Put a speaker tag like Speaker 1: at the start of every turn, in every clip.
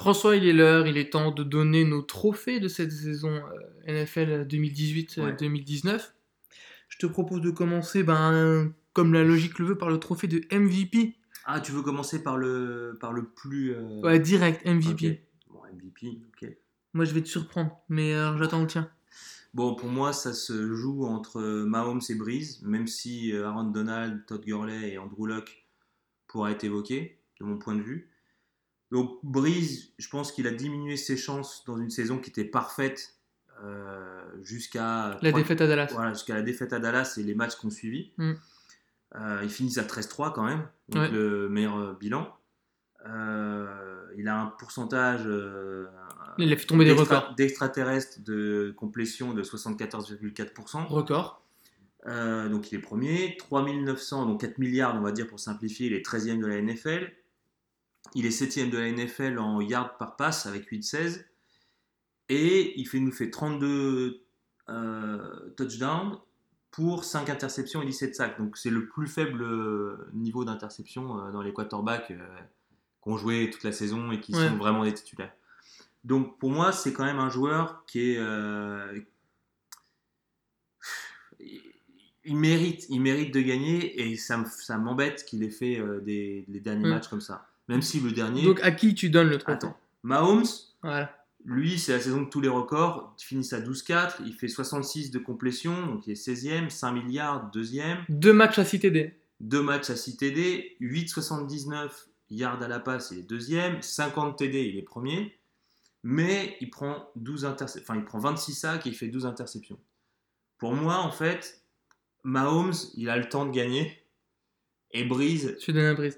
Speaker 1: François, il est l'heure, il est temps de donner nos trophées de cette saison euh, NFL 2018-2019. Je te propose de commencer, ben, comme la logique le veut, par le trophée de MVP.
Speaker 2: Ah, tu veux commencer par le, par le plus. euh,
Speaker 1: Ouais, direct, MVP.
Speaker 2: Bon, MVP, ok.
Speaker 1: Moi, je vais te surprendre, mais euh, j'attends le tien.
Speaker 2: Bon, pour moi, ça se joue entre Mahomes et Breeze, même si euh, Aaron Donald, Todd Gurley et Andrew Luck pourraient être évoqués, de mon point de vue. Donc, Breeze, je pense qu'il a diminué ses chances dans une saison qui était parfaite euh, jusqu'à
Speaker 1: La défaite à Dallas.
Speaker 2: Voilà, jusqu'à la défaite à Dallas et les matchs qu'on suivi.
Speaker 1: Mm.
Speaker 2: Euh, ils finissent à 13-3 quand même, donc
Speaker 1: Ouais.
Speaker 2: le meilleur euh, bilan. Euh, il a un pourcentage
Speaker 1: Il a fait tomber des
Speaker 2: d'extra-
Speaker 1: records.
Speaker 2: d'extraterrestres de complétion de 74,4%.
Speaker 1: Record.
Speaker 2: Donc il est premier. 3900, donc 4 milliards, on va dire pour simplifier, il est 13e de la NFL. Il est 7e de la NFL en yards par passe avec 8-16. Et il fait, nous fait 32 euh, touchdowns pour 5 interceptions et 17 sacs. Donc c'est le plus faible euh, niveau d'interception euh, dans les quarterbacks euh, qui ont joué toute la saison et qui
Speaker 1: Ouais.
Speaker 2: sont vraiment des titulaires. Donc pour moi, c'est quand même un joueur qui est. euh, il mérite, il mérite de gagner et ça, ça m'embête qu'il ait fait des, les derniers
Speaker 1: Mm.
Speaker 2: matchs comme ça. Même si le dernier.
Speaker 1: Donc, à qui tu donnes le trophée
Speaker 2: Attends. Mahomes,
Speaker 1: Voilà.
Speaker 2: lui, c'est la saison de tous les records. Il finit à 12-4. Il fait 66 de complétion, donc il est 16e. 5 milliards, deuxième.
Speaker 1: Deux matchs à citer des.
Speaker 2: Deux matchs à 6 TD. 8,79 yards à la passe, il est deuxième. 50 TD, il est premier. Mais il prend, 12 interce- enfin, il prend 26 sacs et il fait 12 interceptions. Pour moi, en fait, Mahomes, il a le temps de gagner. Et Breeze,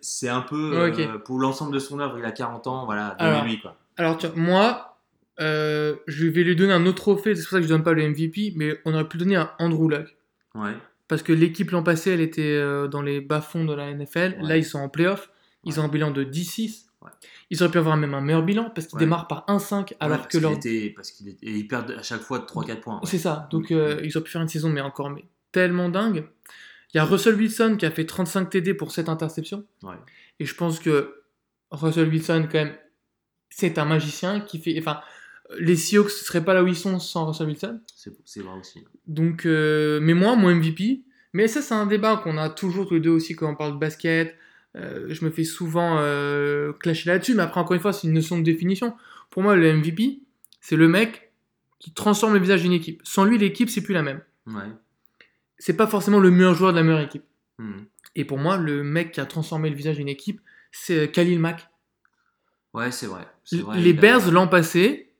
Speaker 2: c'est un peu
Speaker 1: Ouais, ok.
Speaker 2: euh, pour l'ensemble de son œuvre. Il a 40 ans, voilà,
Speaker 1: Alors,
Speaker 2: donnez-lui quoi.
Speaker 1: Alors, moi, euh, je vais lui donner un autre trophée. C'est pour ça que je donne pas le MVP, mais on aurait pu donner à Andrew Luck.
Speaker 2: Ouais.
Speaker 1: Parce que l'équipe l'an passé, elle était euh, dans les bas-fonds de la NFL.
Speaker 2: Ouais.
Speaker 1: Là, ils sont en playoff. Ils
Speaker 2: Ouais.
Speaker 1: ont un bilan de 10-6.
Speaker 2: Ouais.
Speaker 1: Ils auraient pu avoir même un meilleur bilan parce qu'ils démarrent par 1-5 alors que leur.
Speaker 2: était- parce qu'il était- et ils perdent à chaque fois de 3-4 points.
Speaker 1: C'est ça. Donc, euh, ils auraient pu faire une saison, mais encore mais tellement dingue. Il y a Russell Wilson qui a fait 35 TD pour 7 interceptions.
Speaker 2: Ouais.
Speaker 1: Et je pense que Russell Wilson, quand même, c'est un magicien qui fait. Enfin, les Seahawks ne seraient pas là où ils sont sans Russell Wilson.
Speaker 2: C'est c'est vrai aussi.
Speaker 1: Donc, euh, mais moi, mon MVP. Mais ça, c'est un débat qu'on a toujours tous les deux aussi quand on parle de basket. Euh, je me fais souvent euh, clasher là-dessus, mais après, encore une fois, c'est une notion de définition. Pour moi, le MVP, c'est le mec qui transforme le visage d'une équipe. Sans lui, l'équipe, c'est plus la même.
Speaker 2: Ouais.
Speaker 1: C'est pas forcément le meilleur joueur de la meilleure équipe.
Speaker 2: Mhm.
Speaker 1: Et pour moi, le mec qui a transformé le visage d'une équipe, c'est euh, Khalil Mack.
Speaker 2: Ouais, c'est vrai.
Speaker 1: Les Bears, l'an passé,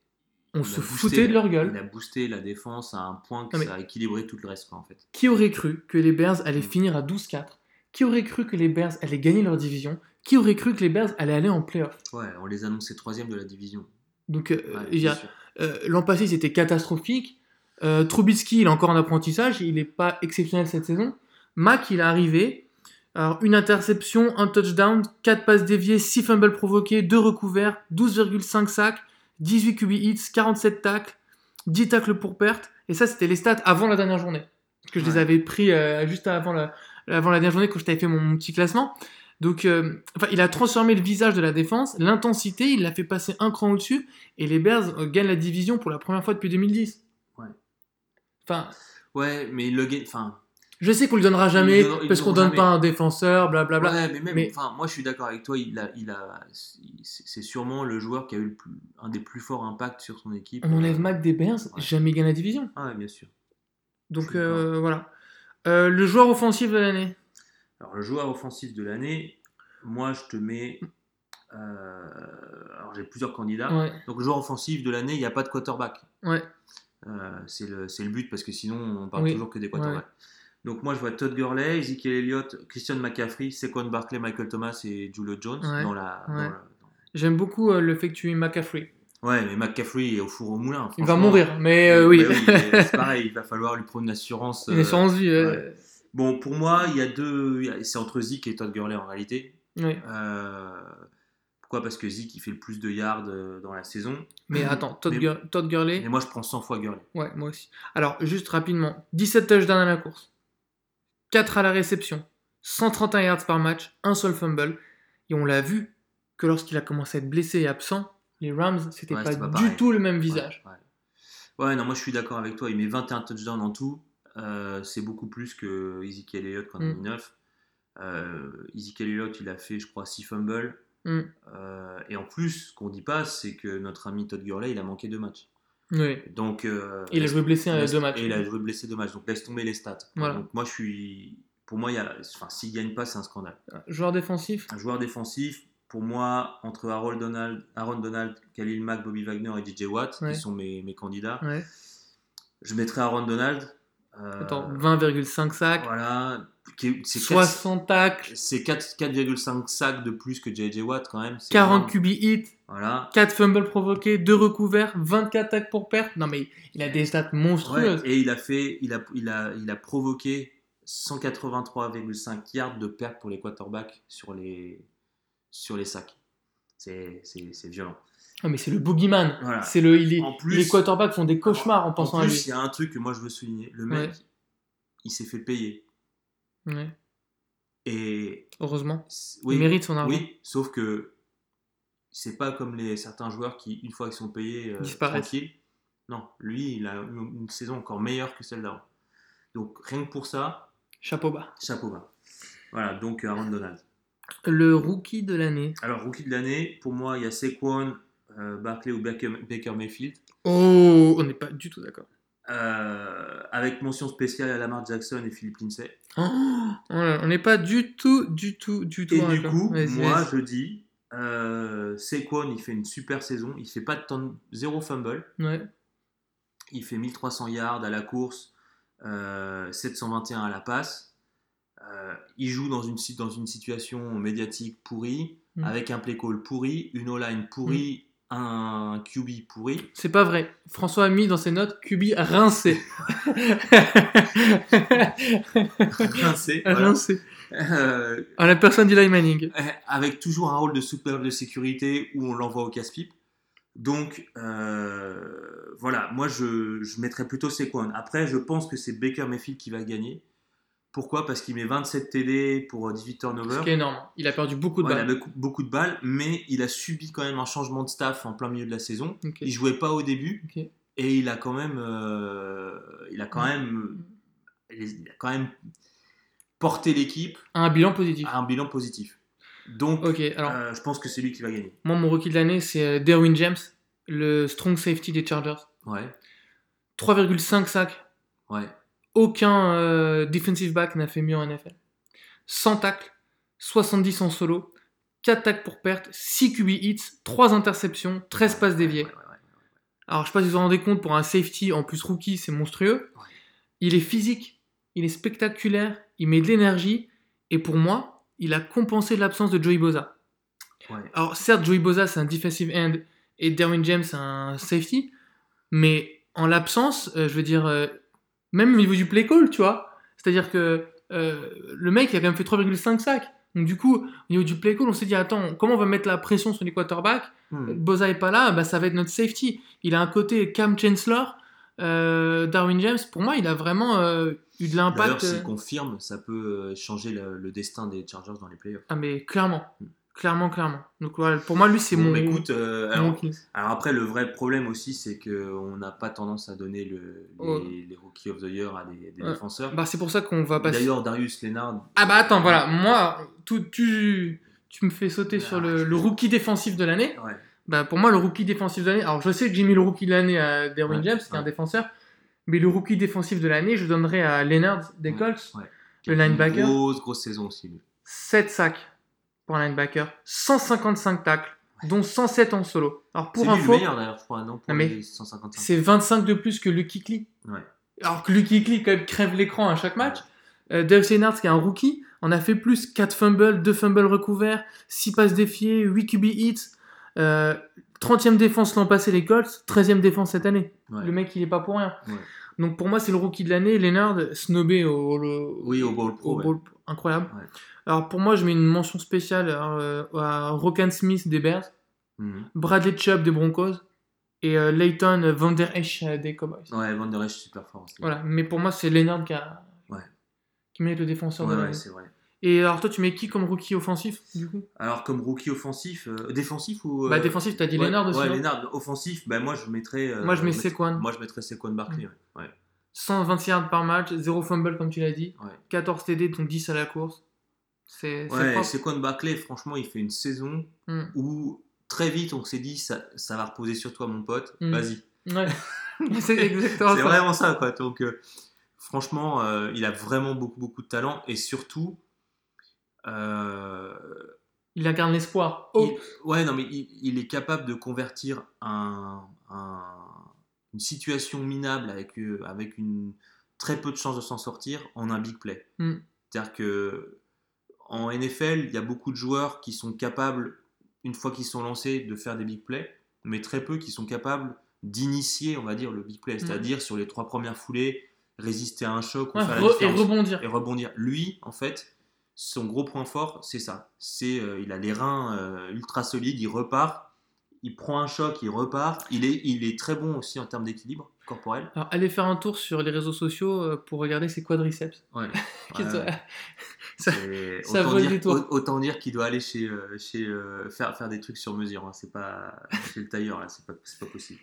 Speaker 1: on se
Speaker 2: boosté
Speaker 1: foutait de leur gueule.
Speaker 2: Il a boosté la défense à un point que
Speaker 1: Non,
Speaker 2: ça a équilibré tout le reste, quoi, en fait.
Speaker 1: Qui aurait cru que les Bears allaient
Speaker 2: Mm.
Speaker 1: finir à 12-4 Qui aurait cru que les Bears allaient gagner leur division? Qui aurait cru que les Bears allaient aller en playoff?
Speaker 2: Ouais, on les annonçait troisième de la division.
Speaker 1: Donc, euh,
Speaker 2: Ouais,
Speaker 1: euh, l'an passé, c'était catastrophique. Euh, Trubisky, il est encore en apprentissage. Il n'est pas exceptionnel cette saison. Mack, il est arrivé. Alors, une interception, un touchdown, 4 passes déviées, 6 fumbles provoqués, 2 recouverts, 12,5 sacs, 18 QB hits, 47 tacles, 10 tacles pour perte. Et ça, c'était les stats avant la dernière journée. Parce que je les avais pris euh, juste avant la, avant la dernière journée quand je t'avais fait mon, mon petit classement. Donc, euh, enfin, il a transformé le visage de la défense, l'intensité, il l'a fait passer un cran au-dessus, et les Bears euh, gagnent la division pour la première fois depuis 2010.
Speaker 2: Ouais.
Speaker 1: Enfin,
Speaker 2: Ouais, mais le. Enfin,
Speaker 1: je sais qu'on le donnera jamais parce qu'on donne pas un défenseur, blablabla.
Speaker 2: ouais, mais même.
Speaker 1: mais-
Speaker 2: Enfin, moi, je suis d'accord avec toi. Il a, il a, c'est sûrement le joueur qui a eu le plus- un des plus forts impacts sur son équipe.
Speaker 1: On enlève Mac des Bears,
Speaker 2: Ouais.
Speaker 1: jamais gagne la division.
Speaker 2: Ah, ouais, bien sûr.
Speaker 1: Donc euh, voilà. Euh, le joueur offensif de l'année.
Speaker 2: Alors, le joueur offensif de l'année, moi, je te mets. euh, alors, j'ai plusieurs candidats.
Speaker 1: Ouais,
Speaker 2: Donc, le joueur offensif de l'année, il n'y a pas de quarterback.
Speaker 1: ouais.
Speaker 2: Euh, c'est le, le but parce que sinon, on parle
Speaker 1: Oui.
Speaker 2: toujours que des quarterbacks. Donc, moi, je vois Todd Gurley, Ezekiel Elliott, Christian McCaffrey, Saquon Barkley, Michael Thomas et Julio Jones
Speaker 1: Ouais.
Speaker 2: dans la.
Speaker 1: Ouais. J'aime beaucoup euh, le fait que tu aies McCaffrey.
Speaker 2: Ouais, mais McCaffrey est au four au moulin.
Speaker 1: Il va mourir, mais euh, oui.
Speaker 2: Bah c'est pareil, il va falloir lui prendre une assurance.
Speaker 1: Une assurance vie. ouais.
Speaker 2: ouais. Bon, pour moi, il y a deux. C'est entre Zeke et Todd Gurley en réalité.
Speaker 1: Ouais.
Speaker 2: Euh, Pourquoi? Parce que Zeke, il fait le plus de yards euh, dans la saison.
Speaker 1: Mais attends, Todd,
Speaker 2: Mais-
Speaker 1: Gur- Todd Gurley.
Speaker 2: Et moi, je prends 100 fois Gurley.
Speaker 1: Ouais, moi aussi. Alors, juste rapidement 17 touchdowns à la course, 4 à la réception, 131 yards par match, un seul fumble. Et on l'a vu que lorsqu'il a commencé à être blessé et absent, les Rams, c'était
Speaker 2: Ouais,
Speaker 1: pas, du
Speaker 2: pareil.
Speaker 1: tout le même visage.
Speaker 2: Ouais, ouais. Ouais, non, moi je suis d'accord avec toi. Il met 21 touchdowns en tout. Euh, c'est beaucoup plus que Ezekiel Elliott quand il
Speaker 1: Mm.
Speaker 2: a mis 9. Euh, Ezekiel Elliott, il a fait, je crois, 6 fumbles.
Speaker 1: Mm.
Speaker 2: Euh, et en plus, ce qu'on dit pas, c'est que notre ami Todd Gurley, il a manqué deux matchs.
Speaker 1: Oui.
Speaker 2: Donc, euh,
Speaker 1: Il a joué blessé à deux matchs.
Speaker 2: Et il a joué blessé deux matchs. Donc laisse tomber les stats.
Speaker 1: Voilà.
Speaker 2: Donc moi, je suis. Pour moi, il y a... enfin, s'il gagne pas, c'est un scandale.
Speaker 1: Joueur défensif,
Speaker 2: Un joueur défensif, pour moi, entre Aaron Donald, Aaron Donald Khalil Mack, Bobby Wagner et DJ Watt,
Speaker 1: Ouais.
Speaker 2: qui sont mes, mes candidats,
Speaker 1: ouais.
Speaker 2: je mettrais Aaron Donald. Euh,
Speaker 1: Attends, 20,5 sacs,
Speaker 2: Voilà. C'est
Speaker 1: 60 tacles,
Speaker 2: 4,5 sacs de plus que JJ Watt quand même. c'est
Speaker 1: 40
Speaker 2: énorme.
Speaker 1: QB hits,
Speaker 2: Voilà.
Speaker 1: 4 fumbles provoqués, 2 recouverts, 24 tacles pour perte. Non mais il a des stats
Speaker 2: Ouais,
Speaker 1: monstrueuses.
Speaker 2: et il a fait, il a, il a, il a provoqué 183,5 yards de perte pour les quarterbacks sur les, sur les sacs. C'est, c'est, c'est violent.
Speaker 1: Ah, mais c'est le boogeyman.
Speaker 2: Voilà.
Speaker 1: C'est le, il est-
Speaker 2: En plus-
Speaker 1: les quarterbacks font des cauchemars en pensant
Speaker 2: en
Speaker 1: à
Speaker 2: plus,
Speaker 1: lui.
Speaker 2: il y a un truc que moi je veux souligner. Le mec,
Speaker 1: Ouais.
Speaker 2: il s'est fait payer.
Speaker 1: Ouais,
Speaker 2: Et
Speaker 1: heureusement. Il mérite son argent.
Speaker 2: Oui, sauf que c'est pas comme les certains joueurs qui, une fois qu'ils sont payés, euh,
Speaker 1: Disparaissent.
Speaker 2: tranquilles. Non, lui, il a une, une saison encore meilleure que celle d'avant. Donc rien que pour ça,
Speaker 1: Chapeau bas.
Speaker 2: chapeau bas. Voilà, donc Aaron Donald.
Speaker 1: Le rookie de l'année.
Speaker 2: Alors, rookie de l'année, pour moi, il y a Saquon, euh, Barkley ou Baker, Baker Mayfield.
Speaker 1: Oh, on n'est pas du tout d'accord.
Speaker 2: Euh, avec mention spéciale à Lamar Jackson et Philippe Lindsay.
Speaker 1: Oh, on n'est pas du tout, du tout, du tout.
Speaker 2: Et du coup, moi, je dis, euh, Saquon, il fait une super saison. Il fait pas de temps, de- zéro fumble.
Speaker 1: Ouais.
Speaker 2: Il fait 1300 yards à la course, euh, 721 à la passe. Euh, il joue dans une, dans une situation médiatique pourrie,
Speaker 1: Mm.
Speaker 2: avec un play call pourri, une O-line pourrie, un QB pourri.
Speaker 1: C'est pas vrai. François a mis dans ses notes QB rincé.
Speaker 2: Rincé, voilà.
Speaker 1: rincé.
Speaker 2: Euh,
Speaker 1: À la personne d'Eli Manning.
Speaker 2: avec toujours un rôle de super de sécurité où on l'envoie au casse-pipe. Donc euh, voilà, moi je, je mettrais plutôt Saquon. Après, je pense que c'est Baker Mayfield qui va gagner. Pourquoi? Parce qu'il met 27 TD pour euh, 18
Speaker 1: Ce
Speaker 2: turnovers.
Speaker 1: qui est énorme. Il a perdu beaucoup de
Speaker 2: Ouais, il
Speaker 1: balles.
Speaker 2: beaucoup, beaucoup de balles, mais il a subi quand même un changement de staff en plein milieu de la saison.
Speaker 1: Ok.
Speaker 2: Il jouait pas au début et il a quand même, euh, il a quand même, il a quand même porté l'équipe
Speaker 1: Un bilan positif.
Speaker 2: à un bilan positif. Donc,
Speaker 1: Ok, alors
Speaker 2: euh, je pense que c'est lui qui va gagner.
Speaker 1: moi mon rookie de l'année c'est euh, Derwin James, le strong safety des Chargers.
Speaker 2: Ouais,
Speaker 1: 3,5 sacs.
Speaker 2: ouais.
Speaker 1: Aucun euh, defensive back n'a fait mieux en NFL. 100 tacles, 70 en solo, 4 tacles pour perte, 6 QB hits, 3 interceptions, 13 passes déviées. Alors, je sais pas si vous vous rendez compte, pour un safety, en plus rookie, c'est monstrueux. Il est physique, il est spectaculaire, il met de l'énergie, et pour moi, il a compensé l'absence de Joey Boza.
Speaker 2: Ouais.
Speaker 1: Alors, certes, Joey Boza, c'est un defensive end, et Derwin James, c'est un safety, mais en l'absence, euh, je veux dire, euh, même au niveau du play call, tu vois, c'est-à-dire que euh, le mec, il a quand même fait 3,5 sacs. Donc, du coup, au niveau du play call, on s'est dit, attends, comment on va mettre la pression sur les quarterbacks
Speaker 2: Hmm.
Speaker 1: Boza est pas là, bah, ça va être notre safety. Il a un côté Cam Chancellor, euh, Darwin James. Pour moi, il a vraiment euh, eu de
Speaker 2: D'ailleurs,
Speaker 1: l'impact.
Speaker 2: s'il
Speaker 1: euh,
Speaker 2: confirme, ça peut changer le, le destin des Chargers dans les playoffs.
Speaker 1: Ah, mais clairement.
Speaker 2: Hmm.
Speaker 1: Clairement, clairement. Donc, pour moi, lui, c'est
Speaker 2: Bon,
Speaker 1: mon.
Speaker 2: bah, écoute, euh, alors, après, le vrai problème aussi, c'est qu'on n'a pas tendance à donner le, les,
Speaker 1: Oh.
Speaker 2: les Rookie of the Year à des, des
Speaker 1: Ouais.
Speaker 2: défenseurs.
Speaker 1: Bah, c'est pour ça qu'on va passer.
Speaker 2: D'ailleurs, Darius Leonard.
Speaker 1: Ah, bah, attends, voilà. Moi, tout, tu, tu me fais sauter
Speaker 2: Ah,
Speaker 1: sur le, le rookie défensif de l'année.
Speaker 2: Ouais.
Speaker 1: Bah, pour moi, le rookie défensif de l'année. Alors, je sais que j'ai mis le rookie de l'année à Derwin James, qui est un défenseur. Mais le rookie défensif de l'année, je donnerais à Leonard des Colts. Le linebacker.
Speaker 2: Une grosse, grosse saison aussi. lui.
Speaker 1: 7 sacs pour un linebacker, 155 tacles, dont 107 en solo. Alors pour info,
Speaker 2: le meilleur d'ailleurs, je crois, non Pour
Speaker 1: mais
Speaker 2: les 155.
Speaker 1: c'est 25 de plus que Luke Kuechly.
Speaker 2: Ouais.
Speaker 1: Alors que Luke Kuechly quand même crève l'écran à chaque match. Euh, Dave Seinhardt, qui est un rookie, en a fait plus 4 fumbles, 2 fumbles recouverts, 6 passes défiées, 8 QB hits. Euh, 30e défense l'an passé les Colts, 13e défense cette année.
Speaker 2: Ouais.
Speaker 1: Le mec il est pas pour rien.
Speaker 2: Ouais.
Speaker 1: Donc pour moi c'est le rookie de l'année, Leonard snobé au, au-
Speaker 2: Oui, au Bowl Pro,
Speaker 1: au
Speaker 2: ouais.
Speaker 1: Incroyable.
Speaker 2: Ouais.
Speaker 1: Alors pour moi je mets une mention spéciale euh, à Rokan Smith des Bears,
Speaker 2: Mhm.
Speaker 1: Bradley Chubb des Broncos et euh, Leighton Van Der Esch euh, des Cowboys.
Speaker 2: Ouais, Van Der Esch, super fort aussi.
Speaker 1: Voilà, mais pour moi c'est Leonard qui, a...
Speaker 2: Ouais.
Speaker 1: qui mérite le défenseur
Speaker 2: Ouais,
Speaker 1: de
Speaker 2: ouais,
Speaker 1: l'année.
Speaker 2: c'est vrai.
Speaker 1: Et alors, toi, tu mets qui comme rookie offensif, du coup?
Speaker 2: Alors, comme rookie offensif, euh, défensif ou.
Speaker 1: Bah,
Speaker 2: euh,
Speaker 1: défensif, t'as dit
Speaker 2: ouais,
Speaker 1: Leonard aussi.
Speaker 2: Ouais,
Speaker 1: non
Speaker 2: Leonard. Offensif, bah, moi je mettrais. euh,
Speaker 1: Moi, je mets Saquon.
Speaker 2: Moi je mettrais Saquon Barkley. ouais. Ouais.
Speaker 1: 120 yards par match, 0 fumble, comme tu l'as dit.
Speaker 2: Ouais.
Speaker 1: 14 TD, dont 10 à la course. C'est c'est
Speaker 2: Ouais. Saquon Barkley, franchement, il fait une saison
Speaker 1: Mm.
Speaker 2: où très vite on s'est dit ça, ça va reposer sur toi, mon pote.
Speaker 1: Mm.
Speaker 2: Vas-y.
Speaker 1: Ouais. c'est exactement
Speaker 2: C'est
Speaker 1: ça.
Speaker 2: vraiment ça, quoi. Donc, franchement, il a vraiment beaucoup, beaucoup de talent et surtout. Euh,
Speaker 1: Il incarne l'espoir. Oh.
Speaker 2: ouais, non, mais il, il est capable de convertir un, un- une situation minable avec, euh, avec une très peu de chances de s'en sortir en un big play.
Speaker 1: Mm.
Speaker 2: C'est-à-dire que en NFL, il y a beaucoup de joueurs qui sont capables, une fois qu'ils sont lancés, de faire des big plays, mais très peu qui sont capables d'initier, on va dire, le big play. C'est-à-dire sur les trois premières foulées, résister à un choc ou faire la
Speaker 1: et rebondir.
Speaker 2: et rebondir. Lui, en fait, son gros point fort, c'est ça. C'est euh, il a les reins euh, ultra solides, il repart, il prend un choc, il repart. Il est, il est très bon aussi en termes d'équilibre corporel.
Speaker 1: Alors, allez faire un tour sur les réseaux sociaux euh, pour regarder ses quadriceps.
Speaker 2: Ouais. Ouais,
Speaker 1: Ça- ça
Speaker 2: autant, dire, autant qu'il doit aller chez, chez faire, faire des trucs sur mesure. hein. C'est pas chez le tailleur là, c'est pas, possible.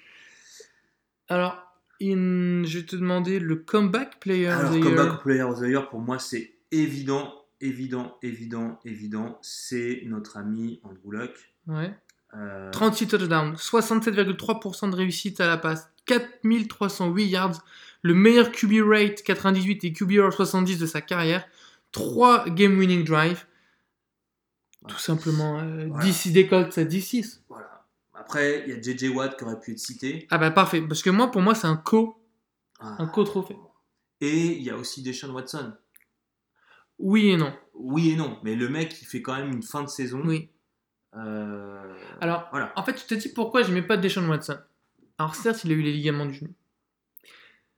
Speaker 1: Alors, in- je vais te demander le comeback player
Speaker 2: Alors,
Speaker 1: of the
Speaker 2: comeback
Speaker 1: year.
Speaker 2: player of the year, pour moi, c'est évident, évident, évident, évident. C'est notre ami Andrew Luck.
Speaker 1: Ouais.
Speaker 2: Euh,
Speaker 1: 36 touchdowns, 67,3% de réussite à la passe, 4308 yards, le meilleur QB rate 98 et QBR 70 de sa carrière, 3 game winning drive. Tout simplement, euh,
Speaker 2: Voilà.
Speaker 1: 10 des Colts à 10-6.
Speaker 2: Voilà. Après, il y a JJ Watt qui aurait pu être cité.
Speaker 1: Ah bah parfait, parce que moi, pour moi, c'est un co,
Speaker 2: Ah.
Speaker 1: un co-trophée.
Speaker 2: Et il y a aussi Deshaun Watson.
Speaker 1: Oui et non.
Speaker 2: Oui et non, mais le mec, il fait quand même une fin de saison.
Speaker 1: Oui.
Speaker 2: Euh,
Speaker 1: Alors,
Speaker 2: voilà.
Speaker 1: En fait, tu te dis pourquoi j'aimais pas Deshaun Watson. Alors certes, il a eu les ligaments du genou.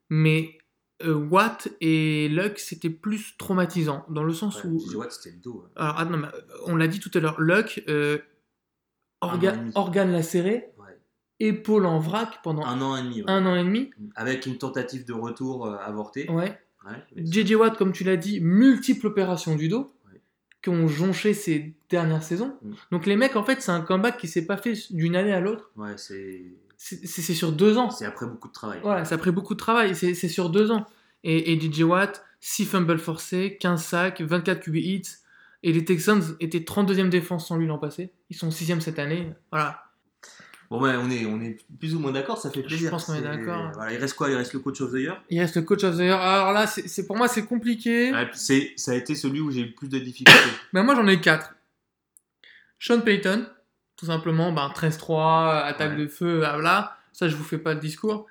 Speaker 1: Mais euh, Watt et Luck, c'était plus traumatisant. Dans le sens
Speaker 2: Ouais,
Speaker 1: où...
Speaker 2: Watt, c'était le dos. hein.
Speaker 1: Alors, ah non, mais, euh, on l'a dit tout à l'heure, Luck, euh,
Speaker 2: Un
Speaker 1: orga- organe lacéré,
Speaker 2: Ouais.
Speaker 1: épaule en vrac pendant un,
Speaker 2: Un an et demi. ouais.
Speaker 1: an et demi.
Speaker 2: Avec une tentative de retour avortée.
Speaker 1: Ouais.
Speaker 2: Ouais,
Speaker 1: JJ Watt, comme tu l'as dit, multiples opérations du dos
Speaker 2: Ouais.
Speaker 1: qui ont jonché ces dernières saisons.
Speaker 2: Mm.
Speaker 1: Donc les mecs, en fait, c'est un comeback qui s'est pas fait d'une année à l'autre.
Speaker 2: Ouais, c'est
Speaker 1: C'est c'est- c'est sur deux ans.
Speaker 2: c'est après beaucoup de travail.
Speaker 1: Voilà, ça a pris beaucoup de travail, c'est c'est sur deux ans. Et, et DJ Watt, 6 fumbles forcés, 15 sacs, 24 QB hits. Et les Texans étaient 32e défense sans lui l'an passé. Ils sont 6e cette année. Voilà.
Speaker 2: Bon, ouais, on est, on est plus ou moins d'accord, ça fait
Speaker 1: Je
Speaker 2: plaisir.
Speaker 1: pense qu'on est d'accord.
Speaker 2: Voilà, il reste quoi? Il reste le coach of the year?
Speaker 1: Il reste le coach of the year. Alors là, c'est pour moi, c'est compliqué.
Speaker 2: Ouais, c'est, ça a été celui où j'ai eu le plus de difficultés.
Speaker 1: Mais moi, j'en ai 4. Sean Payton, tout simplement, ben, 13-3, attaque
Speaker 2: Ouais.
Speaker 1: de feu, ah, voilà. Ça, je vous fais pas le discours.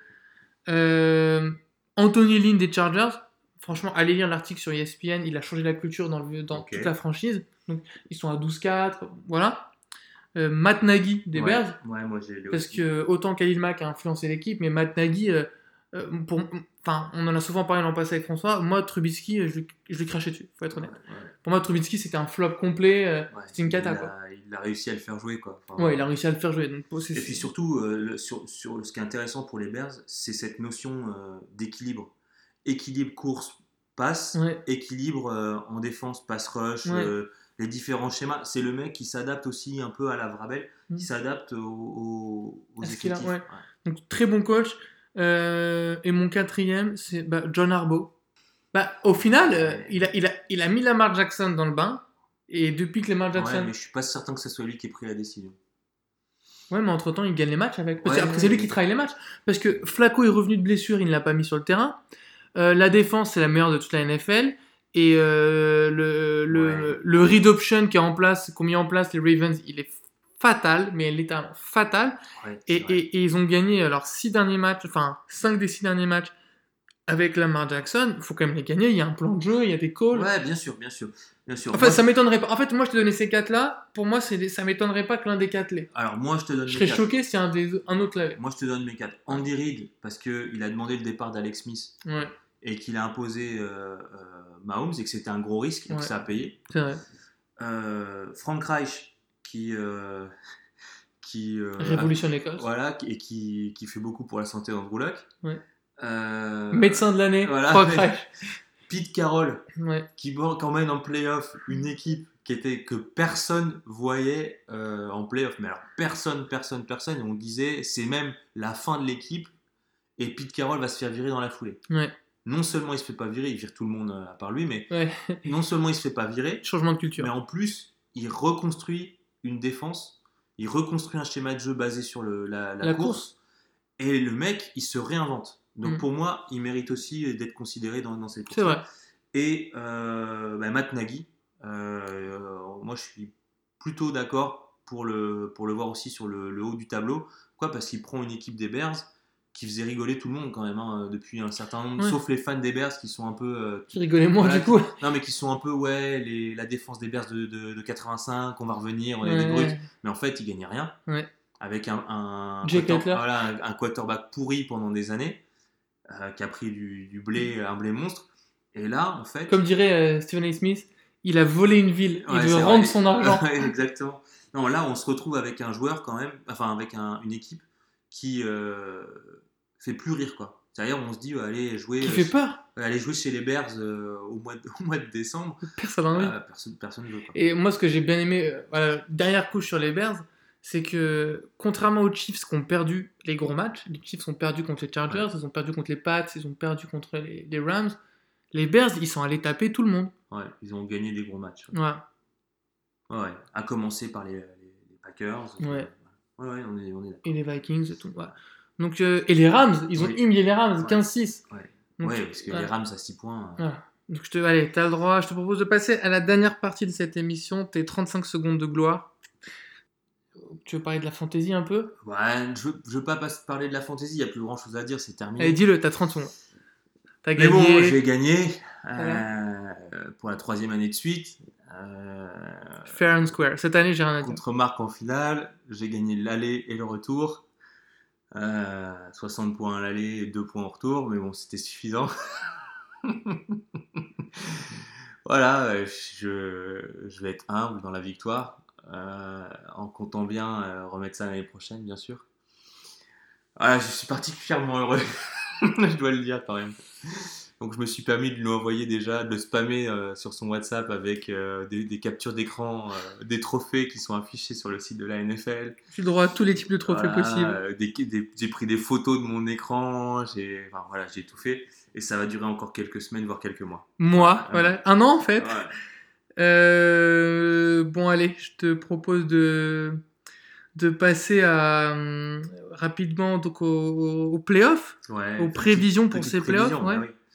Speaker 1: Euh, Anthony Lynn des Chargers. Franchement, allez lire l'article sur ESPN. Il a changé la culture dans, le- dans toute la franchise. Donc, ils sont à 12-4. Voilà. Euh, Matt Nagy des
Speaker 2: ouais.
Speaker 1: Bears.
Speaker 2: Ouais, moi j'ai.
Speaker 1: Parce que autant Khalil Mack a influencé l'équipe, mais Matt Nagy, euh, euh, pour, enfin, on en a souvent parlé l'an passé avec François. Moi, Trubisky, euh, je, lui- je lui crachais dessus, faut être honnête. Pour moi, Trubisky, c'était un flop complet. euh, c'était une cata,
Speaker 2: il
Speaker 1: quoi.
Speaker 2: A, il a réussi à le faire jouer, quoi. Enfin,
Speaker 1: Ouais, il a réussi à le faire jouer. Donc,
Speaker 2: Et puis surtout, le- sur, sur ce qui est intéressant pour les Bears, c'est cette notion d'équilibre. Équilibre course-passe, équilibre en défense, euh, les différents schémas. C'est le mec qui s'adapte aussi un peu à la Vrabel,
Speaker 1: Mm.
Speaker 2: qui s'adapte aux, aux,
Speaker 1: a, ouais. Donc, très bon coach. Euh, et mon quatrième, c'est bah, John Harbaugh. Bah, au final, euh, il, a, il, a, il a mis Lamar Jackson dans le bain. Et depuis que Lamar
Speaker 2: Ouais,
Speaker 1: Jackson.
Speaker 2: mais je suis pas certain que ce soit lui qui ait pris la décision.
Speaker 1: Ouais, mais entre temps, il gagne les matchs avec.
Speaker 2: Ouais,
Speaker 1: après,
Speaker 2: ouais,
Speaker 1: c'est lui
Speaker 2: ouais.
Speaker 1: qui travaille les matchs. Parce que Flacco est revenu de blessure, il ne l'a pas mis sur le terrain. Euh, la défense, c'est la meilleure de toute la NFL. Et euh, le, le,
Speaker 2: Ouais.
Speaker 1: le read option qui est en place, qu'ont mis en place les Ravens, il est fatal, mais littéralement fatal.
Speaker 2: Ouais,
Speaker 1: Et, et, et ils ont gagné alors six derniers matchs, enfin 5 des six derniers matchs avec Lamar Jackson. Il faut quand même les gagner. Il y a un plan de jeu, il y a des calls.
Speaker 2: Ouais, bien sûr, bien sûr. Bien sûr.
Speaker 1: Enfin,
Speaker 2: Moi,
Speaker 1: ça m'étonnerait pas. En fait, moi, je te donnais ces quatre là. Pour moi, c'est ça m'étonnerait pas que l'un des quatre l'ait.
Speaker 2: Alors, moi, je te donne
Speaker 1: Je serais choqué si un, des, un autre l'avait.
Speaker 2: Moi, je te donne mes quatre. Andy Reid, parce qu'il a demandé le départ d'Alex Smith
Speaker 1: Ouais,
Speaker 2: et qu'il a imposé euh, euh, Mahomes et que c'était un gros risque et
Speaker 1: Ouais.
Speaker 2: que ça a payé.
Speaker 1: c'est vrai.
Speaker 2: Euh, Frank Reich, qui. qui euh,
Speaker 1: Révolution l'Écosse.
Speaker 2: Voilà, et qui, qui fait beaucoup pour la santé d'Andrew Luck.
Speaker 1: Ouais. Médecin de l'année,
Speaker 2: voilà.
Speaker 1: Frank Reich.
Speaker 2: Pete Carroll
Speaker 1: Ouais.
Speaker 2: qui emmène en playoff une équipe qui était que personne voyait euh, en playoff. Mais alors personne, personne, personne. Et on disait c'est même la fin de l'équipe et Pete Carroll va se faire virer dans la foulée.
Speaker 1: Ouais.
Speaker 2: Non seulement il se fait pas virer, il vire tout le monde euh, à part lui, mais
Speaker 1: Ouais.
Speaker 2: non seulement il se fait pas virer,
Speaker 1: Changement de culture.
Speaker 2: mais en plus il reconstruit une défense, il reconstruit un schéma de jeu basé sur le, la, la
Speaker 1: La
Speaker 2: course,
Speaker 1: course.
Speaker 2: et le mec il se réinvente. Donc
Speaker 1: Mm.
Speaker 2: pour moi, il mérite aussi d'être considéré dans, dans cette course.
Speaker 1: C'est vrai.
Speaker 2: Et euh, bah, Matt Nagy, euh, moi je suis plutôt d'accord pour le, pour le voir aussi sur le, le haut du tableau. Pourquoi? Parce qu'il prend une équipe des Bears qui faisait rigoler tout le monde quand même hein, depuis un certain nombre,
Speaker 1: Ouais.
Speaker 2: sauf les fans des Bears qui sont un peu... euh,
Speaker 1: Tu rigolais moins
Speaker 2: Voilà,
Speaker 1: du coup.
Speaker 2: non mais qui sont un peu, ouais, les, la défense des Bears de, de, de 85, on va revenir, on est des brutes. Mais en fait, ils gagnaient rien.
Speaker 1: Ouais.
Speaker 2: Avec un, un, quarter- voilà, un, un quarterback pourri pendant des années, euh, qui a pris du, du blé, un blé monstre. Et là, en fait...
Speaker 1: Comme dirait euh, Stephen A. Smith, il a volé une ville. Il veut
Speaker 2: vrai.
Speaker 1: rendre son argent.
Speaker 2: Exactement. Non, là, on se retrouve avec un joueur quand même, enfin avec un- une équipe qui euh, fait plus rire quoi. C'est-à-dire, on se dit, allez jouer,
Speaker 1: qui
Speaker 2: euh,
Speaker 1: fait peur.
Speaker 2: allez jouer chez les Bears euh, au, mois de, au mois de décembre.
Speaker 1: Personne n'en
Speaker 2: personne, personne veut. Quoi.
Speaker 1: Et moi, ce que j'ai bien aimé, dernière couche sur les Bears, c'est que contrairement aux Chiefs qui ont perdu les gros matchs, les Chiefs ont perdu contre les Chargers, ils ont perdu contre les Pats, ils ont perdu contre les, les Rams. Les Bears, ils sont allés taper tout le monde.
Speaker 2: Ouais, ils ont gagné des gros matchs. Ouais, ouais. À commencer par les, les- les Packers.
Speaker 1: Ouais.
Speaker 2: Ouais, ouais, on est, on est.
Speaker 1: Et les Vikings et tout. Voilà. Donc, euh, et les Rams, ils ont
Speaker 2: Oui.
Speaker 1: humilié les Rams,
Speaker 2: Ouais.
Speaker 1: 15-6.
Speaker 2: Ouais.
Speaker 1: Donc,
Speaker 2: Ouais, parce que
Speaker 1: ouais.
Speaker 2: les Rams à 6 points. euh.
Speaker 1: Donc, je te, allez, t'as le droit. Je te propose de passer à la dernière partie de cette émission, tes 35 secondes de gloire. Tu veux parler de la fantaisie un peu?
Speaker 2: Ouais, je veux, je veux pas parler de la fantaisie, il n'y a plus grand chose à dire, c'est terminé.
Speaker 1: Allez, dis-le, t'as 30 secondes. T'as
Speaker 2: Mais
Speaker 1: gagné.
Speaker 2: bon, j'ai gagné
Speaker 1: Voilà.
Speaker 2: euh, pour la troisième année de suite. Euh,
Speaker 1: Fair and square. Cette année, j'ai rien à dire.
Speaker 2: contre Marc en finale, j'ai gagné l'aller et le retour. Euh, 60 points à l'aller et 2 points au retour, mais bon, c'était suffisant. voilà, euh, je, je vais être humble dans la victoire, euh, en comptant bien euh, remettre ça l'année prochaine, bien sûr. Voilà, je suis particulièrement heureux, je dois le dire quand même. Donc je me suis permis de lui envoyer déjà, de le spammer euh, sur son WhatsApp avec euh, des, des captures d'écran, euh, des trophées qui sont affichés sur le site de la NFL.
Speaker 1: J'ai le droit à tous les types de trophées
Speaker 2: Voilà,
Speaker 1: possibles.
Speaker 2: des- des- j'ai pris des photos de mon écran, j'ai enfin, voilà, j'ai tout fait. Et ça va durer encore quelques semaines, voire quelques mois.
Speaker 1: Moi,
Speaker 2: Ouais.
Speaker 1: voilà. Un an, en fait.
Speaker 2: Ouais.
Speaker 1: Bon, allez, je te propose de, de passer à, rapidement donc, au, au playoff,
Speaker 2: Ouais,
Speaker 1: aux
Speaker 2: petite-
Speaker 1: prévisions pour ces playoffs.
Speaker 2: prévision,
Speaker 1: ouais.
Speaker 2: bah oui.